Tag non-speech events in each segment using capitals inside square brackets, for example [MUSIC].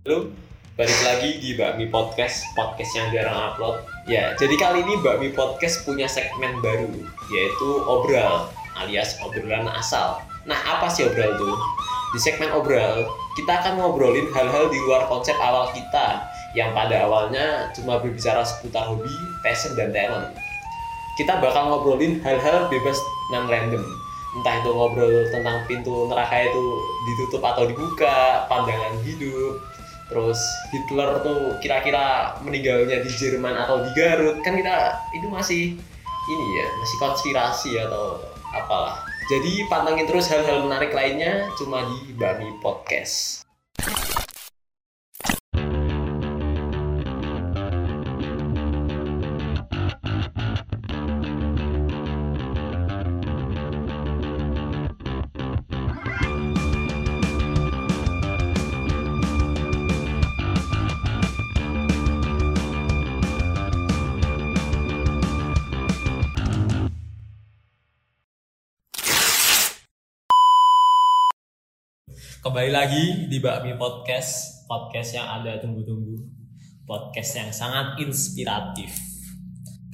Halo, balik lagi di Bakmi Podcast, podcast yang jarang upload. Ya, jadi kali ini Bakmi Podcast punya segmen baru, yaitu obral, alias obrolan asal. Nah, apa sih obral tuh? Di segmen obral, kita akan ngobrolin hal-hal di luar konsep awal kita, yang pada awalnya cuma berbicara seputar hobi, passion, dan talent. Kita bakal ngobrolin hal-hal bebas dan random, entah itu ngobrol tentang pintu neraka itu ditutup atau dibuka, pandangan hidup, terus Hitler tuh kira-kira meninggalnya di Jerman atau di Garut? Kan kita itu masih ini ya masih konspirasi atau apalah. Jadi pantengin terus hal-hal menarik lainnya cuma di Bami Podcast kembali lagi di Bakmi Podcast podcast yang ada tunggu-tunggu podcast yang sangat inspiratif.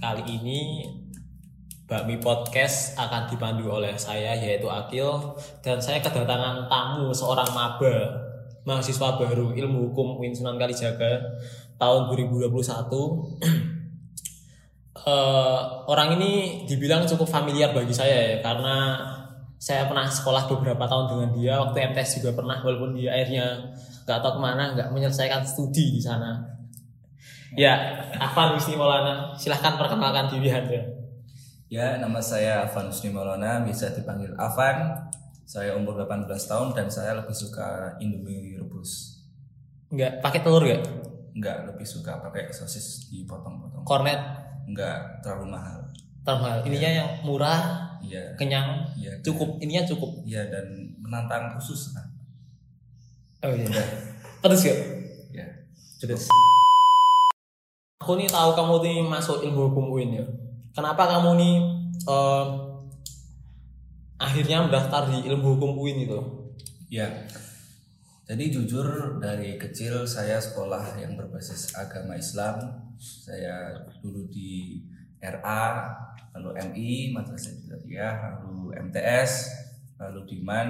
Kali ini Bakmi Podcast akan dipandu oleh saya yaitu Akil dan saya kedatangan tamu seorang maba mahasiswa baru ilmu hukum UIN Sunan Kalijaga tahun 2021 [CLEARS THROAT] Eh, orang ini dibilang cukup familiar bagi saya ya karena saya pernah sekolah beberapa tahun dengan dia waktu MTS juga pernah walaupun dia akhirnya nggak tahu ke mana nggak menyelesaikan studi di sana ya Afan Wisni Maulana silahkan perkenalkan diri anda Ya, nama saya Afan Husni Maulana, bisa dipanggil Afan. Saya umur 18 tahun dan saya lebih suka Indomie rebus. nggak pakai telur nggak Enggak, lebih suka pakai sosis dipotong-potong. kornet Enggak terlalu mahal. termal ininya yang murah Iya. kenyang Iya. cukup ininya cukup Iya dan menantang khusus kan. oh iya terus ya Ya. terus aku nih tahu kamu nih masuk ilmu hukum UIN ya kenapa kamu nih eh, akhirnya mendaftar di ilmu hukum UIN itu Ya. Jadi jujur dari kecil saya sekolah yang berbasis agama Islam. Saya dulu di RA, lalu MI, Madrasah Ibtidaiyah, lalu MTS, lalu Diman,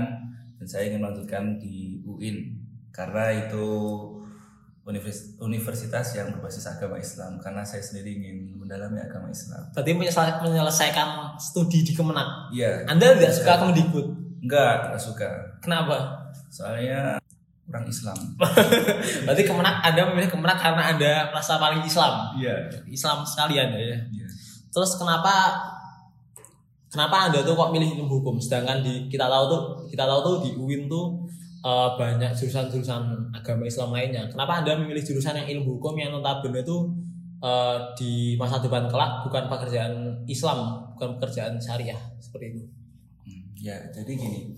dan saya ingin melanjutkan di UIN karena itu univers- universitas yang berbasis agama Islam karena saya sendiri ingin mendalami agama Islam. Menyelesa- menyelesaikan studi di Kemenak. Iya. Anda tidak suka Kemendikbud. Enggak, enggak suka. Kenapa? Soalnya kurang Islam. [LAUGHS] Berarti Kemenak Anda memilih Kemenak karena Anda merasa paling Islam. Iya. Islam sekali Anda ya. Iya. Terus kenapa kenapa Anda tuh kok milih ilmu hukum sedangkan di kita tahu tuh kita tahu tuh di UIN tuh eh, banyak jurusan-jurusan agama Islam lainnya. Kenapa Anda memilih jurusan yang ilmu hukum yang notabene itu eh, di masa depan kelak bukan pekerjaan Islam, bukan pekerjaan syariah seperti itu. Hmm, Ya, jadi gini.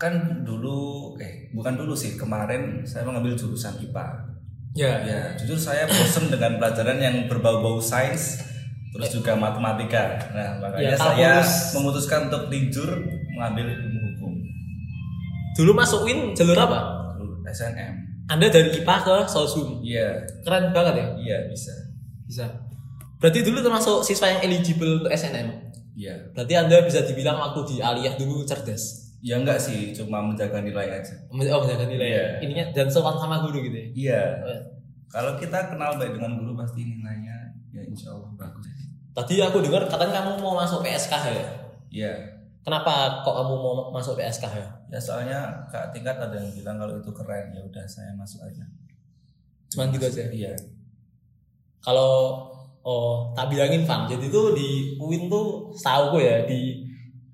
Kan dulu, eh bukan dulu sih, kemarin saya mengambil jurusan IPA. Ya. Ya, jujur saya bosen dengan pelajaran yang berbau-bau sains, terus juga matematika. Nah, Ya, makanya saya kalkulus. memutuskan untuk linjur mengambil ilmu hukum. Dulu masuk UIN jalur apa? Dulu SNM. Anda dari IPA ke Sosum. Iya, Keren banget ya. iya bisa. Bisa. Berarti dulu termasuk siswa yang eligible untuk SNM. Iya. Berarti Anda bisa dibilang waktu di aliyah dulu cerdas. Ya enggak sih, cuma menjaga nilai aja. Oh, menjaga nilai. Iya. Ininya dan sopan sama guru gitu ya. Iya. Eh, Kalau kita kenal baik dengan guru pasti nilainya ya insya Allah bagus. Tadi aku dengar katanya kamu mau masuk PSKH ya. Iya. Kenapa kok kamu mau masuk PSKH? Ya soalnya kak tingkat ada yang bilang kalau itu keren ya udah saya masuk aja. Cuman gitu aja. Iya. Kalau oh tak bilangin Van, jadi tuh di UIN tuh setahu gue ya di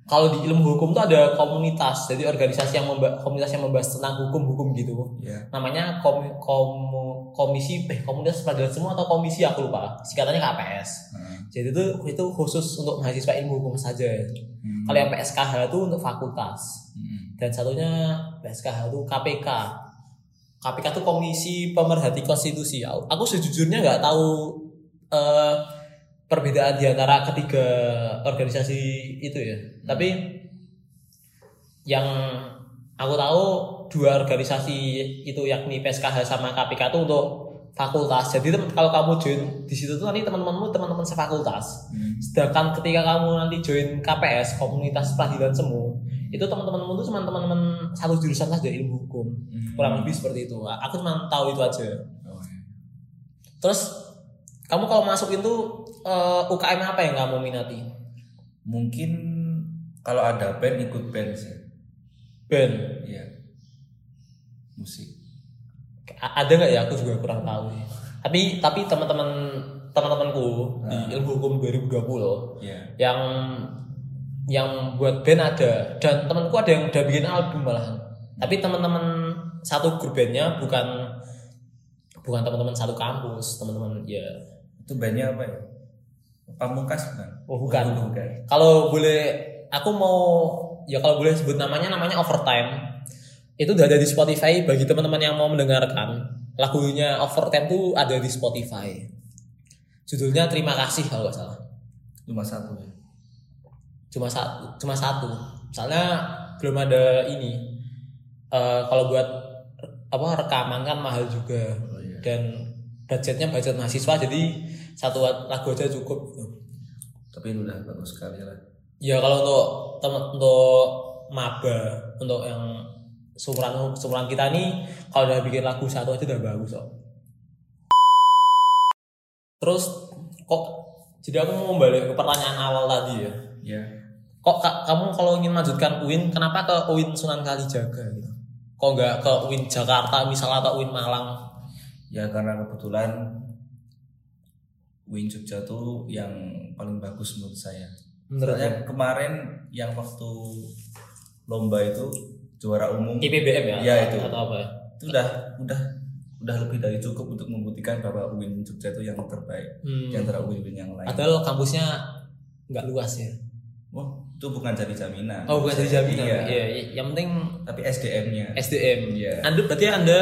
kalau di ilmu hukum tuh ada komunitas, jadi organisasi yang memba, komunitas yang membahas tentang hukum-hukum gitu. Iya. Namanya kom, kom- komisi eh komunitas peradilan semua atau komisi aku lupa. Singkatannya KPS. Nah, Jadi itu itu khusus untuk mahasiswa ilmu hukum saja. hmm. Kalau yang PSKH itu untuk fakultas. Hmm. Dan satunya PSKH itu KPK. KPK itu Komisi Pemerhati Konstitusi. Aku aku sejujurnya nggak tahu eh, perbedaan di antara ketiga organisasi itu ya. Tapi yang aku tahu dua organisasi itu yakni PSKH sama KPK itu untuk fakultas. Jadi kalau kamu join di situ tuh nanti teman-temanmu teman-teman sefakultas. Hmm. Sedangkan ketika kamu nanti join KPS Komunitas Peradilan Semu itu teman-temanmu tuh cuma teman-teman satu jurusan saja ilmu hukum Hmm. kurang lebih seperti itu. Aku cuma tahu itu aja. Oh, iya. Terus kamu kalau masuk itu eh, UKM apa yang kamu minati? Mungkin kalau ada band ikut band sih. Band. Iya. Musik. A- ada nggak ya aku juga kurang tahu sih. tapi tapi teman-teman teman-temanku di Ah. ilmu hukum 2020 Iya. yang yang buat band ada dan temanku ada yang udah bikin album malahan tapi teman-teman satu grup bandnya bukan bukan teman-teman satu kampus teman-teman ya Itu bandnya apa ya? Pamungkas bukan? oh bukan bukan. kalau boleh aku mau ya kalau boleh sebut namanya namanya overtime itu udah ada di Spotify bagi teman-teman yang mau mendengarkan lagunya overtime tuh ada di Spotify judulnya terima kasih kalau nggak salah Cuma satu ya. cuma satu cuma satu soalnya belum ada ini Eh, kalau buat apa rekaman kan mahal juga Oh iya. dan budgetnya budget mahasiswa jadi satu lagu aja cukup Tapi ini udah bagus sekali lah. Ya kalau untuk teman untuk maba untuk yang sumuran sumuran kita nih kalau udah bikin lagu satu aja udah bagus kok. Terus kok jadi aku mau balik ke pertanyaan awal tadi ya. Ya. Kok ka- kamu kalau ingin lanjutkan UIN kenapa ke UIN Sunan Kalijaga gitu? Kok nggak ke UIN Jakarta misalnya atau UIN Malang? Ya karena kebetulan Win Jogja tuh yang paling bagus menurut saya. Menurut kemarin yang waktu lomba itu juara umum IPBM ya? Iya, itu. Atau apa ya? itu udah udah udah lebih dari cukup untuk membuktikan bahwa UIN Jogja itu yang terbaik Hmm. di antara yang lain. Padahal kampusnya nggak luas ya. Itu bukan jadi jaminan. Oh bukan dari jaminan. Iya. Iya, yang penting Tapi SDM-nya. SDM. Iya. Anda berarti Anda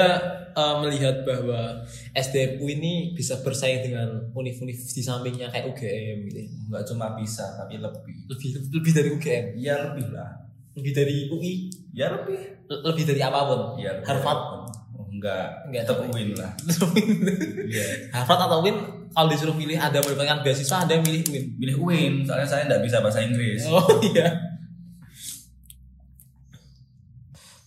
uh, melihat bahwa SDM ini bisa bersaing dengan univ-univ di sampingnya kayak UGM gitu. ya. Nggak cuma bisa, tapi lebih. Lebih lebih dari UGM, Iya lebih lah. lebih dari UI, Ya lebih. le- lebih dari apa pun. Iya. lebih. Harvard. Enggak. Enggak Tetap tahu. UIN lah. Iya. Harvard atau UIN kalau disuruh milih Anda mendapatkan beasiswa Anda milih UIN. Milih UIN, soalnya saya nggak bisa bahasa Inggris. Oh iya.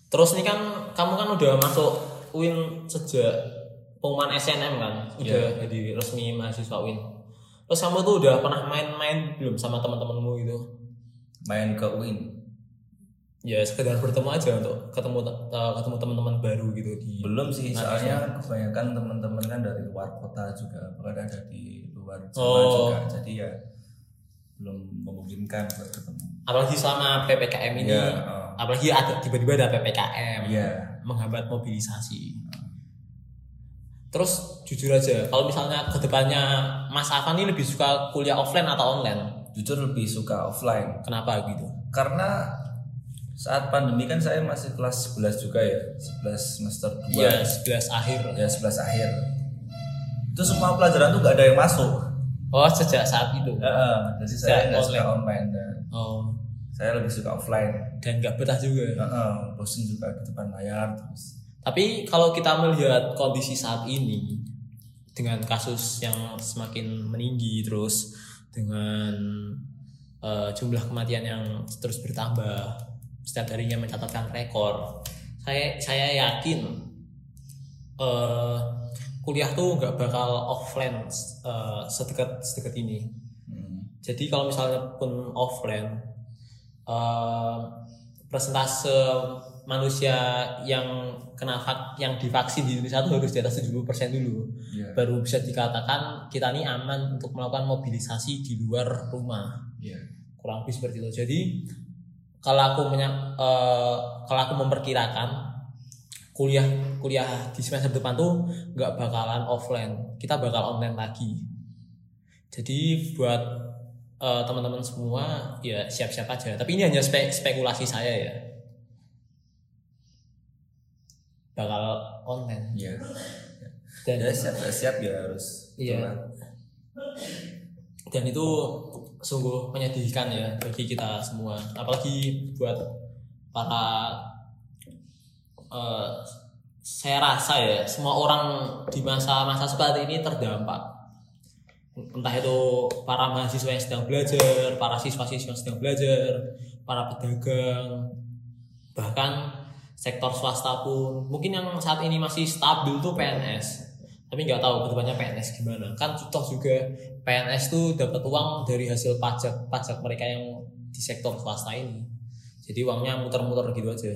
Terus nih kan kamu kan udah masuk UIN sejak pengumuman SNM kan, udah jadi resmi mahasiswa UIN. Terus kamu tuh udah pernah main-main belum sama teman-temanmu gitu? Main ke UIN. Ya sekedar bertemu aja untuk ketemu ketemu teman-teman baru gitu di. Belum sih, Mahasiswa. soalnya kebanyakan teman-teman kan dari luar kota juga, bahkan ada di luar Jawa Oh. juga. Jadi ya belum memungkinkan buat ketemu. Apalagi selama ppkm ini, Iya, oh. apalagi ada tiba-tiba ada ppkm, Iya. menghambat mobilisasi. Terus jujur aja, kalau misalnya ke depannya Mas Afan ini lebih suka kuliah offline atau online? Jujur lebih suka offline Kenapa gitu? karena saat pandemi kan saya masih kelas 11 juga ya, 11 semester 2. Iya, 11 akhir. Ya 11 akhir. Itu semua pelajaran tuh gak ada yang masuk. Oh, sejak saat itu. Heeh, jadi saya Sejak nggak suka online dan Oh, saya lebih suka offline. dan nggak betah juga. Heeh, bosen juga di depan layar terus. Tapi kalau kita melihat kondisi saat ini dengan kasus yang semakin meninggi terus dengan eh, jumlah kematian yang terus bertambah setiap harinya mencatatkan rekor, saya saya yakin eh, kuliah tuh nggak bakal offline eh, sedekat sedekat ini. Hmm. Jadi kalau misalnya pun offline, eh, persentase manusia yang kena vak- yang divaksin di Indonesia itu harus di atas 70% dulu. Iya. Baru bisa dikatakan kita ini aman untuk melakukan mobilisasi di luar rumah. Iya. Kurang lebih seperti itu. Jadi kalau aku menya- eh, kalau aku memperkirakan kuliah kuliah di semester depan tuh nggak bakalan offline, kita bakal online lagi. Jadi buat eh, teman-teman semua ya siap-siap aja. Tapi ini hanya spe- spekulasi saya ya. Bakal online. Iya. Dan Ya siap siap ya harus. Iya. dan itu sungguh menyedihkan ya bagi kita semua. Apalagi buat para eh, saya rasa ya semua orang di masa-masa seperti ini terdampak. Entah itu para mahasiswa yang sedang belajar, para siswa-siswa yang sedang belajar, para pedagang, bahkan sektor swasta pun. Mungkin yang saat ini masih stabil tuh PNS tapi nggak tahu ke depannya PNS gimana. Kan toh juga. PNS tuh dapat uang dari hasil pajak pajak mereka yang di sektor swasta ini. Jadi uangnya muter-muter gitu aja.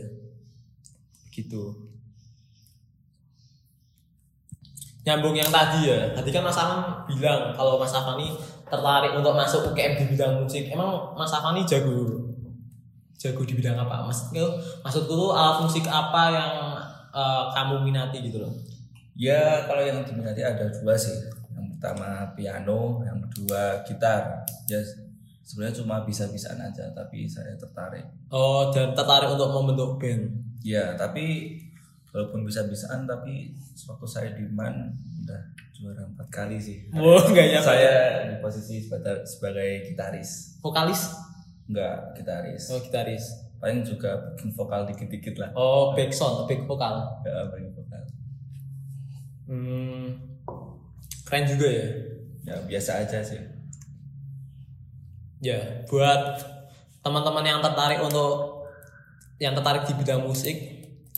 Gitu. Nyambung yang tadi ya. Tadi kan Mas Afan bilang kalau Mas Afan ini tertarik untuk masuk UKM di bidang musik. Emang Mas Afan ini jago? Jago di bidang apa? Mas maksudku tuh alat musik apa yang eh, kamu minati gitu loh Ya kalau yang diminati ada dua sih. Yang pertama piano, yang kedua gitar. Ya sebenarnya cuma bisa-bisaan aja, tapi saya tertarik. oh dan tertarik untuk membentuk band Ya tapi walaupun bisa-bisaan, tapi waktu saya di MAN udah juara empat kali sih. Wah, [LAUGHS] nggak nyangka. Saya di posisi sebagai, sebagai gitaris, vokalis enggak gitaris. oh gitaris Paling juga bikin vokal dikit-dikit lah. oh back sound back vokal Ya, bikin vokal. Hmm, keren juga ya. Ya biasa aja sih. ya buat teman-teman yang tertarik untuk yang tertarik di bidang musik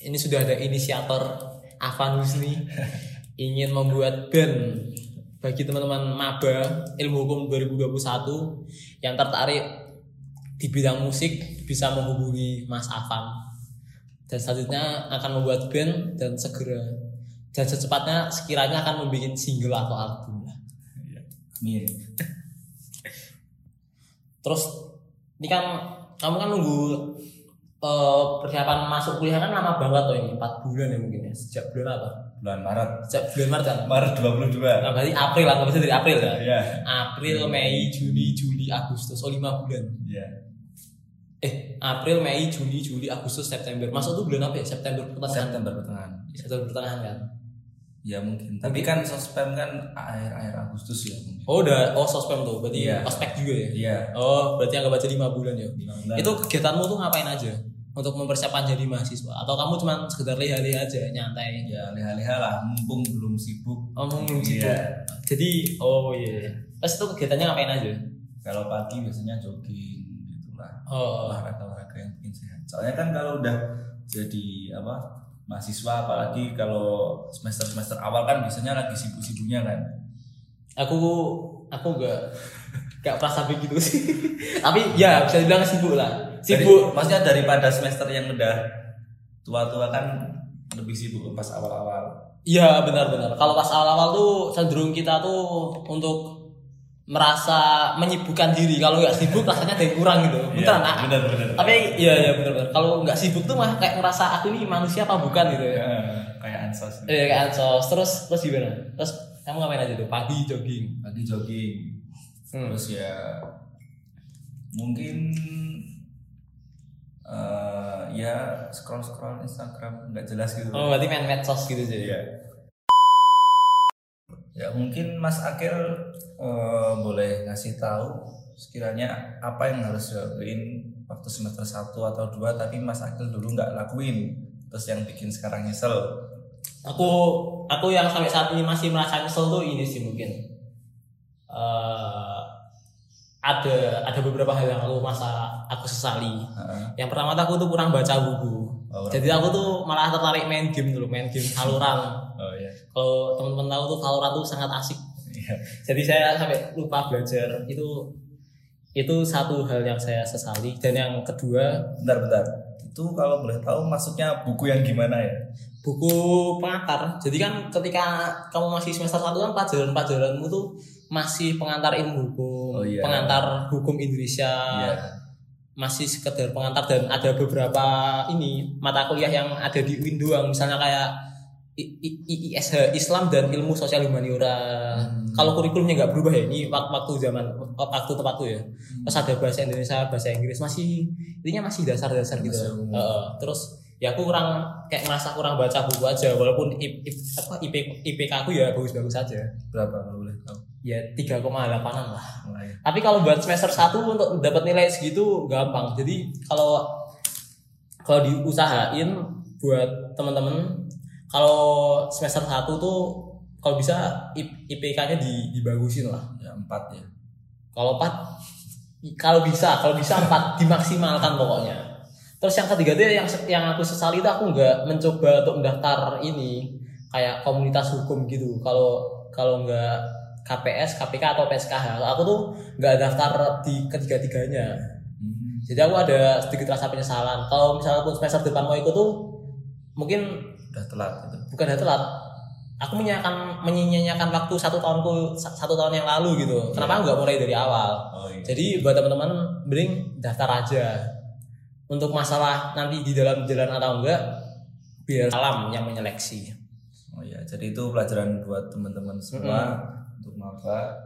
ini sudah ada inisiator Avan Husni. [LAUGHS] Ingin membuat band bagi teman-teman maba ilmu hukum 2021 yang tertarik di bidang musik bisa menghubungi Mas Avan dan selanjutnya akan membuat band dan segera dan secepatnya sekiranya akan membuat single atau album lah Amin. Terus ini kan kamu kan nunggu eh, persiapan masuk kuliah kan lama banget tuh ini 4 bulan ya mungkin ya sejak bulan apa? Bulan Maret. Sejak bulan Maret kan? Maret 22. Nah, berarti April lah, bisa dari April ya? Iya. April, Mei, Juni, Juli, Agustus, oh 5 bulan. Iya. Eh, April, Mei, Juni, Juli, Agustus, September. Masuk tuh bulan apa ya? September pertengahan. September pertengahan. September pertengahan kan? Ya mungkin. Tapi kan sospem kan akhir-akhir Agustus ya mungkin. Oh udah, oh sospem tuh, berarti Iya. ospek juga ya? Iya. Oh, berarti anggap aja 5 bulan ya? Lima bulan. Itu kegiatanmu tuh ngapain aja? Untuk mempersiapkan jadi mahasiswa? Atau kamu cuma sekedar lihat-lihat aja, nyantai? ya leha-leha lah mumpung belum sibuk. Oh, belum sibuk. Iya. Jadi, oh iya. Terus itu kegiatannya ngapain aja? Kalau pagi biasanya jogging gitulah. Oh, Olahraga-olahraga yang bikin sehat. Soalnya kan kalau udah jadi apa mahasiswa apalagi kalau semester-semester awal kan biasanya lagi sibuk-sibuknya kan. aku aku gak gak merasa begitu sih. [LAUGHS] Tapi ya bisa dibilang sibuk lah. Dari- Sibuk. maksudnya daripada semester yang udah tua-tua kan lebih sibuk pas awal-awal. Iya benar-benar. Kalau pas awal-awal tuh cenderung kita tuh untuk merasa menyibukkan diri. Kalau nggak sibuk rasanya ada yang kurang gitu. Beneran, Nak? bener bener. Tapi iya iya benar-benar. Kalau nggak sibuk tuh mah kayak ngerasa aku ini manusia apa bukan gitu ya. Ya, kayak ansos. Eh kayak ansos. Terus terus gimana? Terus kamu ngapain aja tuh? Pagi jogging. Pagi jogging. Hmm. Terus ya mungkin eh ya scroll scroll Instagram nggak jelas gitu. Oh berarti main medsos gitu aja. Iya. Ya mungkin Mas Akil eh, boleh ngasih tahu sekiranya apa yang harus dilakuin waktu semester 1 atau 2 tapi Mas Akil dulu nggak lakuin terus yang bikin sekarang nyesel. Aku aku yang sampai saat ini masih merasa nyesel tuh ini sih mungkin. Eh ada ada beberapa hal yang aku masa aku sesali. Heeh. Yang pertama tuh aku tuh kurang baca buku. Oh, Jadi aku tuh malah tertarik main game dulu, main game Valorant. Kalau teman-teman tahu tuh Valorant tuh sangat asik. Iya. Jadi saya sampai lupa belajar. Itu itu satu hal yang saya sesali. Dan yang kedua Bentar bentar. Itu kalau boleh tahu masuknya buku yang gimana ya? buku pengantar. Jadi kan ketika kamu masih semester satu kan pelajaran-pelajaranmu tuh masih pengantar ilmu hukum, Oh, iya. pengantar hukum Indonesia, Iya. masih sekedar pengantar dan ada beberapa ini mata kuliah yang ada di UIN doang, misalnya kayak I- I- I- ISH Islam dan ilmu sosial humaniora. Hmm. Kalau kurikulumnya nggak berubah ya, ini wak- waktu zaman waktu tepat tuh ya. Hmm. Terus ada bahasa Indonesia, bahasa Inggris masih intinya masih dasar-dasar gitu. Heeh. terus ya aku kurang kayak merasa kurang baca buku aja walaupun I- I- apa IP, IPK aku ya bagus-bagus saja. Berapa kalau boleh tahu? Ya 3,8an lah. Mulai. Tapi kalau buat semester 1 untuk dapat nilai segitu gampang. Jadi kalau kalau diusahain buat teman-teman kalau semester 1 tuh kalau bisa IPK-nya di, dibagusin lah. Ya empat ya. Kalau 4 kalau bisa, kalau bisa 4 dimaksimalkan pokoknya. Terus yang ketiga tuh yang yang aku sesali itu aku nggak mencoba untuk mendaftar ini kayak komunitas hukum gitu. Kalau kalau nggak KPS, KPK atau PSKH, aku tuh nggak daftar di ketiga-tiganya. Hmm. Jadi aku ada sedikit rasa penyesalan. Kalau misalnya pun semester depan mau ikut tuh mungkin Udah telat gitu. bukan udah telat. Aku menyanyikan menyia-nyiakan waktu satu tahunku satu tahun yang lalu gitu. Kenapa nggak mulai dari awal? Oh iya. Jadi buat teman-teman mending daftar aja. Untuk masalah nanti di dalam jalan atau enggak biar alam yang menyeleksi. Oh iya, jadi itu pelajaran buat teman-teman semua untuk maba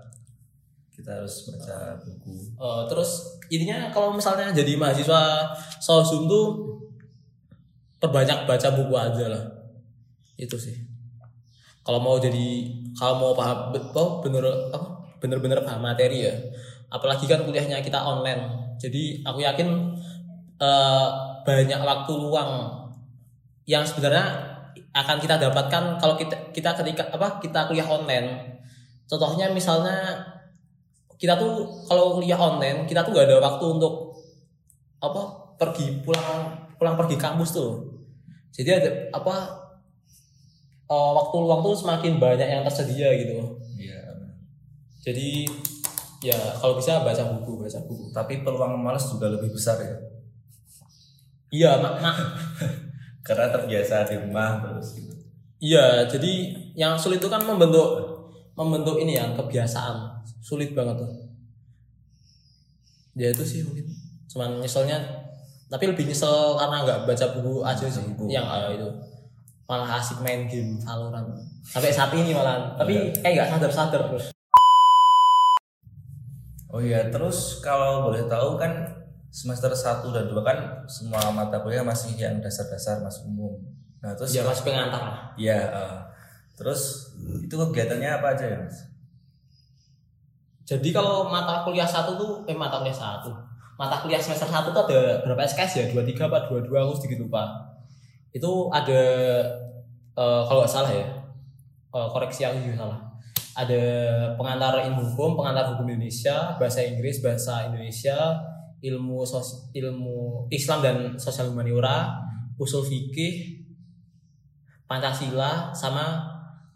kita harus baca buku. Eh, terus intinya kalau misalnya jadi mahasiswa sosum tuh perbanyak baca buku aja lah. Itu sih. Kalau mau jadi kalau mau paham be- oh, bener apa bener-bener paham materi ya. Apalagi kan kuliahnya kita online. Jadi aku yakin eh, banyak waktu luang yang sebenarnya akan kita dapatkan kalau kita kita ketika apa kita kuliah online. Contohnya misalnya kita tuh kalau kuliah online kita tuh gak ada waktu untuk apa pergi pulang pulang pergi kampus tuh jadi ada apa eh, waktu luang tuh semakin banyak yang tersedia gitu Iya. jadi ya kalau bisa baca buku baca buku Tapi peluang malas juga lebih besar ya. iya mak mak [LAUGHS] Karena terbiasa di rumah terus gitu. iya jadi yang sulit itu kan membentuk membentuk ini ya kebiasaan sulit banget tuh ya itu sih mungkin cuman nyeselnya tapi lebih nyesel karena nggak baca buku aja sih buku. yang ah, itu malah asik main game Valorant. Sampai saat ini malah tapi kayak nggak sadar sadar terus. Oh iya, terus kalau boleh tahu kan semester 1 dan 2 kan semua mata kuliah masih yang dasar-dasar masih umum. Nah, terus ya masih pengantar lah. Iya, eh, terus itu kegiatannya apa aja ya, Mas? jadi kalau mata kuliah satu tuh eh mata kuliah satu. Mata kuliah semester satu tuh ada berapa SKS ya? dua tiga apa? dua dua aku sedikit lupa itu ada eh, kalau nggak salah ya koreksi aku juga salah. Ada pengantar ilmu hukum pengantar hukum Indonesia bahasa Inggris bahasa Indonesia ilmu sos, ilmu Islam dan sosial humaniora usul fikih Pancasila sama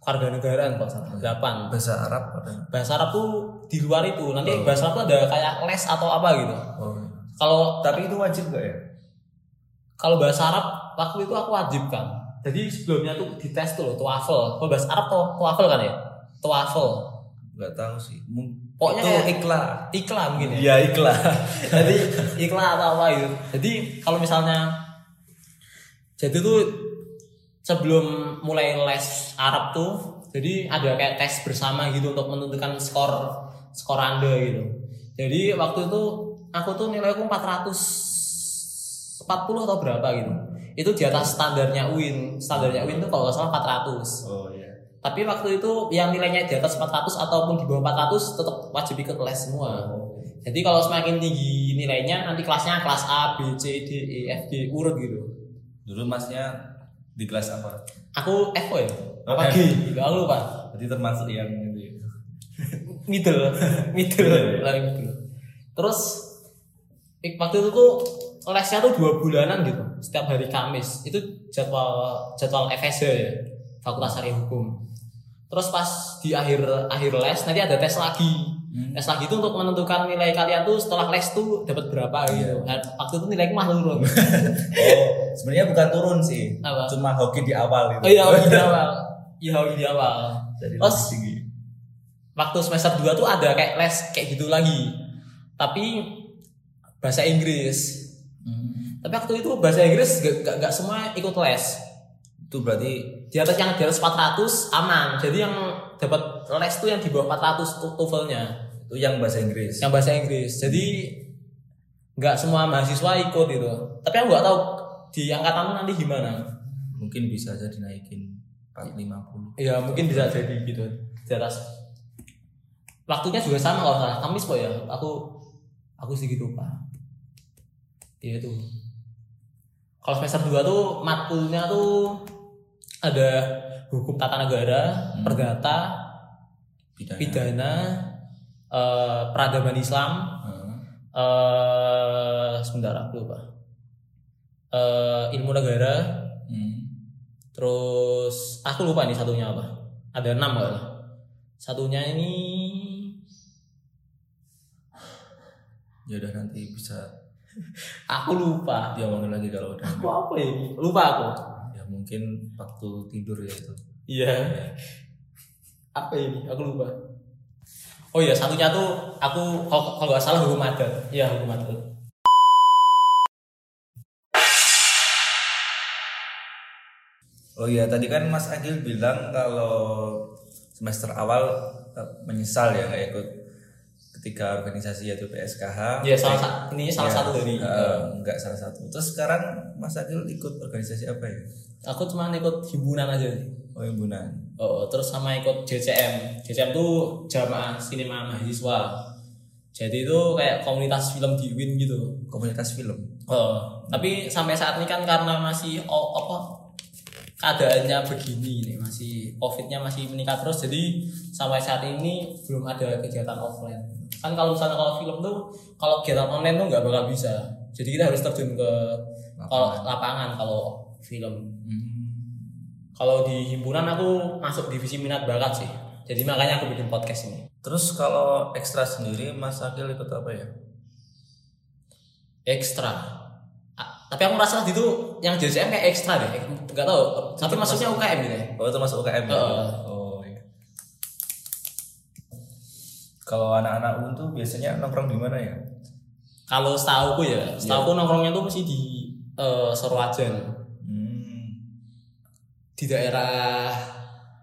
kewarganegaraan kok salah. Delapan. Bahasa Arab bahasa Arab tuh di luar itu. Nanti bahasa Arab tuh ada kayak les atau apa gitu. Oh. kalau Tapi itu wajib gak ya? kalau bahasa Arab waktu itu aku wajib kan jadi sebelumnya tuh dites tuh loh TOEFL. Kalau bahasa Arab tuh TOEFL kan ya? TOEFL. Gak tahu sih. Pokoknya itu kayak- iklan mungkin ya. Iya, iklan. [LAUGHS] jadi iklan atau apa gitu. Jadi kalau misalnya jadi tuh sebelum mulai les Arab tuh jadi ada kayak tes bersama gitu untuk menentukan skor skor anda gitu. Jadi waktu itu aku tuh nilaiku 440 atau berapa gitu itu di atas standarnya UIN standarnya UIN tuh kalau nggak salah 400 Oh iya. tapi waktu itu yang nilainya di atas 400 ataupun di bawah 400 tetap wajib ikut les semua jadi kalau semakin tinggi nilainya nanti kelasnya kelas A, B, C, D, E, F, G urut gitu. Dulu masnya di kelas apa? Aku FO ya. Oh, Apa F. G? Gak lupa. Jadi termasuk yang itu ya. Middle, [LAUGHS] middle, Middle, ya. lah middle. Terus waktu itu tuh lesnya tuh dua bulanan gitu, setiap hari Kamis. Itu jadwal jadwal FSH ya, Fakultas Syariah Hukum. Terus pas di akhir akhir les nanti ada tes lagi. Hmm. Tes lagi itu untuk menentukan nilai kalian tuh setelah les tuh dapat berapa gitu. Iya. Nah, waktu itu nilaiku malah turun. [LAUGHS] Oh, sebenarnya bukan turun sih. Apa? Cuma hoki di awal itu. Oh iya, hoki di awal. Iya, hoki di awal. Jadi Terus tinggi. waktu semester 2 tuh ada kayak les kayak gitu lagi. Tapi bahasa Inggris. Hmm. Tapi waktu itu bahasa Inggris gak, gak, gak semua ikut les. Itu berarti Di atas yang di atas 400 aman. Jadi yang dapat les tuh yang di bawah 400 tuh TOEFL-nya. itu yang bahasa Inggris. Yang bahasa Inggris. Jadi nggak semua mahasiswa ikut itu. Tapi aku nggak tahu di angkatan nanti gimana. Mungkin bisa jadi naikin 450. Ya mungkin bisa jadi gitu di atas. Waktunya juga sama kalau salah. Kamis kok ya. Aku aku sedikit lupa. Iya itu. Kalau semester 2 tuh matkulnya tuh ada hukum tata negara, perdata, Pidana. pidana, eh, peradaban Islam, Heeh. eh sebentar aku lupa. Eh, ilmu negara, Hmm. terus aku lupa nih satunya apa. Ada enam lah. Satunya ini Ya udah nanti bisa aku lupa. diomongin lagi kalau udah. Aku apa ya? ini? Lupa aku. Ya mungkin waktu tidur ya itu. Iya. Apa ini? Aku lupa. Oh iya, satunya tuh aku kalau kalau nggak salah hukum adat. Iya, hukum adat. Oh iya tadi kan Mas Agil bilang kalau semester awal eh, menyesal ya nggak ikut ketika organisasi yaitu PSKH. Iya, salah sa- ini salah Ya, satu dari eh, nggak salah satu. Terus sekarang Mas Agil ikut organisasi apa ya? aku cuma ikut himpunan aja. Oh himpunan. Oh, terus sama ikut JCM. JCM tuh Jamaah Sinema Mahasiswa. Jadi itu kayak komunitas film di Win gitu. Komunitas film. Oh, tapi sampai saat ini kan karena masih oh, apa keadaannya begini nih masih covidnya masih meningkat terus jadi sampai saat ini belum ada kegiatan offline kan kalau misalnya kalau film tuh kalau kegiatan online tuh nggak bakal bisa. Jadi kita harus terjun ke kalau lapangan kalau film. Hmm. kalau di himpunan aku masuk divisi minat bakat sih. Jadi makanya aku bikin podcast ini. Terus kalau ekstra sendiri Mas Agil ikut apa ya? ekstra. Tapi aku merasa itu yang JCM kayak ekstra deh. Nggak tahu. Tapi maksudnya UKM gitu ya? Oh termasuk UKM ya? Heeh. Oh iya. Kalau anak-anak UN tuh biasanya nongkrong di mana ya? kalau setahu ya setahu nongkrongnya tuh mesti di eh, Sorwajan Hmm. di daerah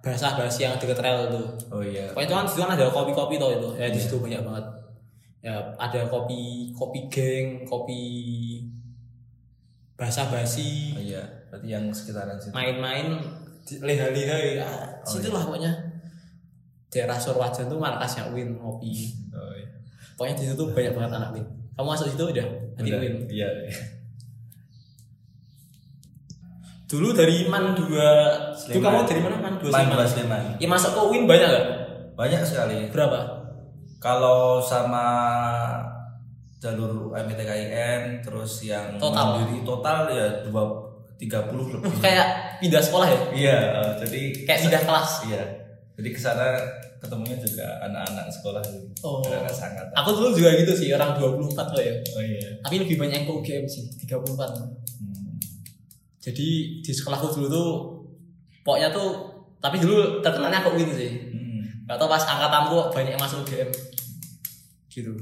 basah basi yang deket rel tuh Oh iya. pokoknya itu kan di situ kan ada kopi-kopi tuh itu ya di situ banyak banget ya ada kopi kopi geng kopi basah basi Oh iya. Berarti yang sekitaran situ. main-main di- leha-leha ya situ lah pokoknya daerah Sorwajan tuh markasnya Win ngopi Oh iya. pokoknya di situ tuh banyak banget anak Win kamu masuk situ udah nanti. Win Iya. dulu dari Man 2 itu kamu dari mana Man 2 Man dua Sleman. ya masuk ke Win banyak gak? Banyak sekali. berapa? Kalau sama jalur MTKIN terus yang Total? mandiri total ya dua tiga puluh lebih. kayak pindah sekolah ya? Iya, eh, jadi kayak pindah kelas Iya. Jadi ke sana ketemunya juga anak-anak sekolah gitu. Oh. Anak-anak sangat. aku dulu juga gitu sih orang 24 tuh ya Oh iya. tapi lebih banyak yang ke UGM sih 34 Hmm. jadi di sekolahku dulu tuh pokoknya tuh tapi dulu terkenalnya ke Win sih Hmm. gak tau pas angkatanku banyak yang masuk UGM gitu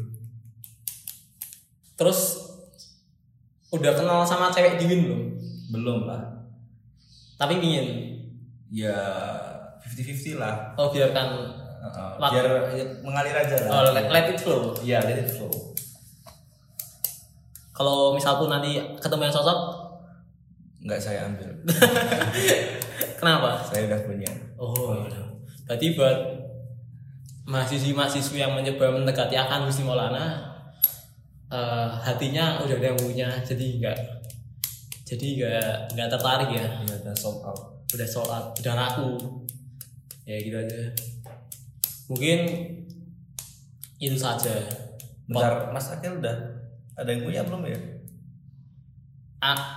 terus udah kenal sama cewek di Win belum? Belum lah. tapi pingin Ya 50-50 lah. oh biarkan Heeh, Lat- biar ya, mengalir aja lah. oh, let, let it flow Iya, let it flow. kalau misal pun nanti ketemu yang cocok Enggak saya ambil. [LAUGHS] kenapa? saya udah punya. oh berarti buat mahasiswi-mahasiswi yang mencoba mendekati akan Gusti Maulana eh, hatinya udah ada yang punya jadi enggak jadi enggak enggak tertarik ya Iya, udah sold out. udah sold out udah laku ya gitu aja mungkin itu saja Bentar, Mas Akil udah ada yang punya belum ya? A-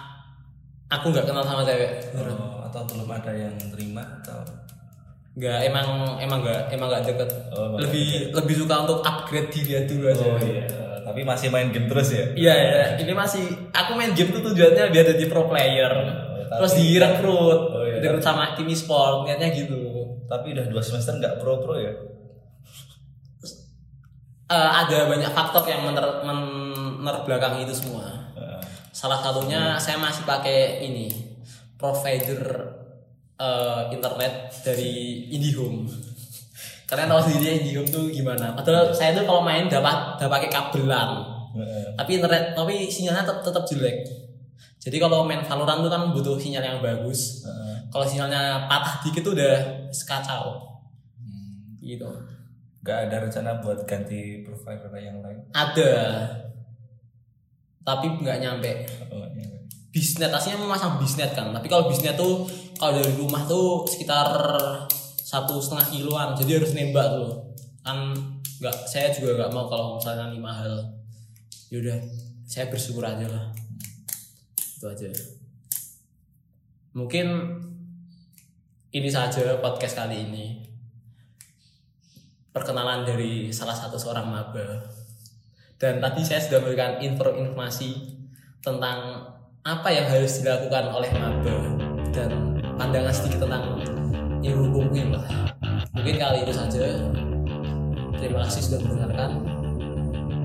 aku nggak kenal sama cewek Oh, atau belum ada yang terima atau nggak emang emang nggak emang nggak deket Oh, lebih lebih suka untuk upgrade diri dulu aja Oh iya, tapi masih main game terus ya? Iya ya, ini masih aku main game tuh tujuannya biar jadi pro player. tapi- Terus direkrut, Oh, iya. direkrut sama tim e-sport, niatnya gitu. Tapi udah dua semester nggak pro-pro ya? Eh, ada banyak faktor yang mener, menerbelakangi itu semua. Heeh. Salah satunya saya masih pakai ini provider eh, internet dari IndiHome. [LAUGHS] Kalian tahu sendiri IndiHome tuh gimana? Padahal saya tuh kalau main dapat udah pakai kabelan. Heeh. tapi internet tapi sinyalnya tetap, tetap jelek jadi kalau main Valorant tuh kan butuh sinyal yang bagus Heeh. Kalau sinyalnya patah dikit tuh udah sekacau. Hmm. gitu. Nggak ada rencana buat ganti provider yang lain? ada. Tapi nggak nyampe. Oh, bisnet aslinya memasang bisnet kan. Tapi kalau bisnet tuh kalau dari rumah tuh sekitar satu setengah kiloan. Jadi harus nembak tuh kan nggak saya juga nggak mau kalau misalnya ini mahal. Yaudah saya bersyukur aja lah. Itu aja. Mungkin ini saja podcast kali ini. Perkenalan dari salah satu seorang maba. Dan tadi saya sudah memberikan informasi tentang apa yang harus dilakukan oleh maba dan pandangan sedikit tentang ilmu hukum lah mungkin kali itu saja. Terima kasih sudah mendengarkan.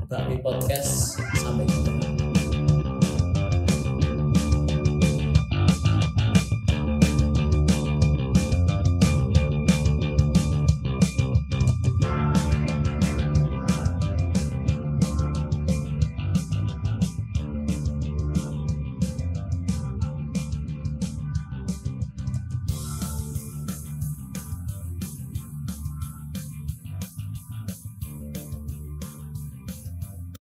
Bakmi Podcast sampai jumpa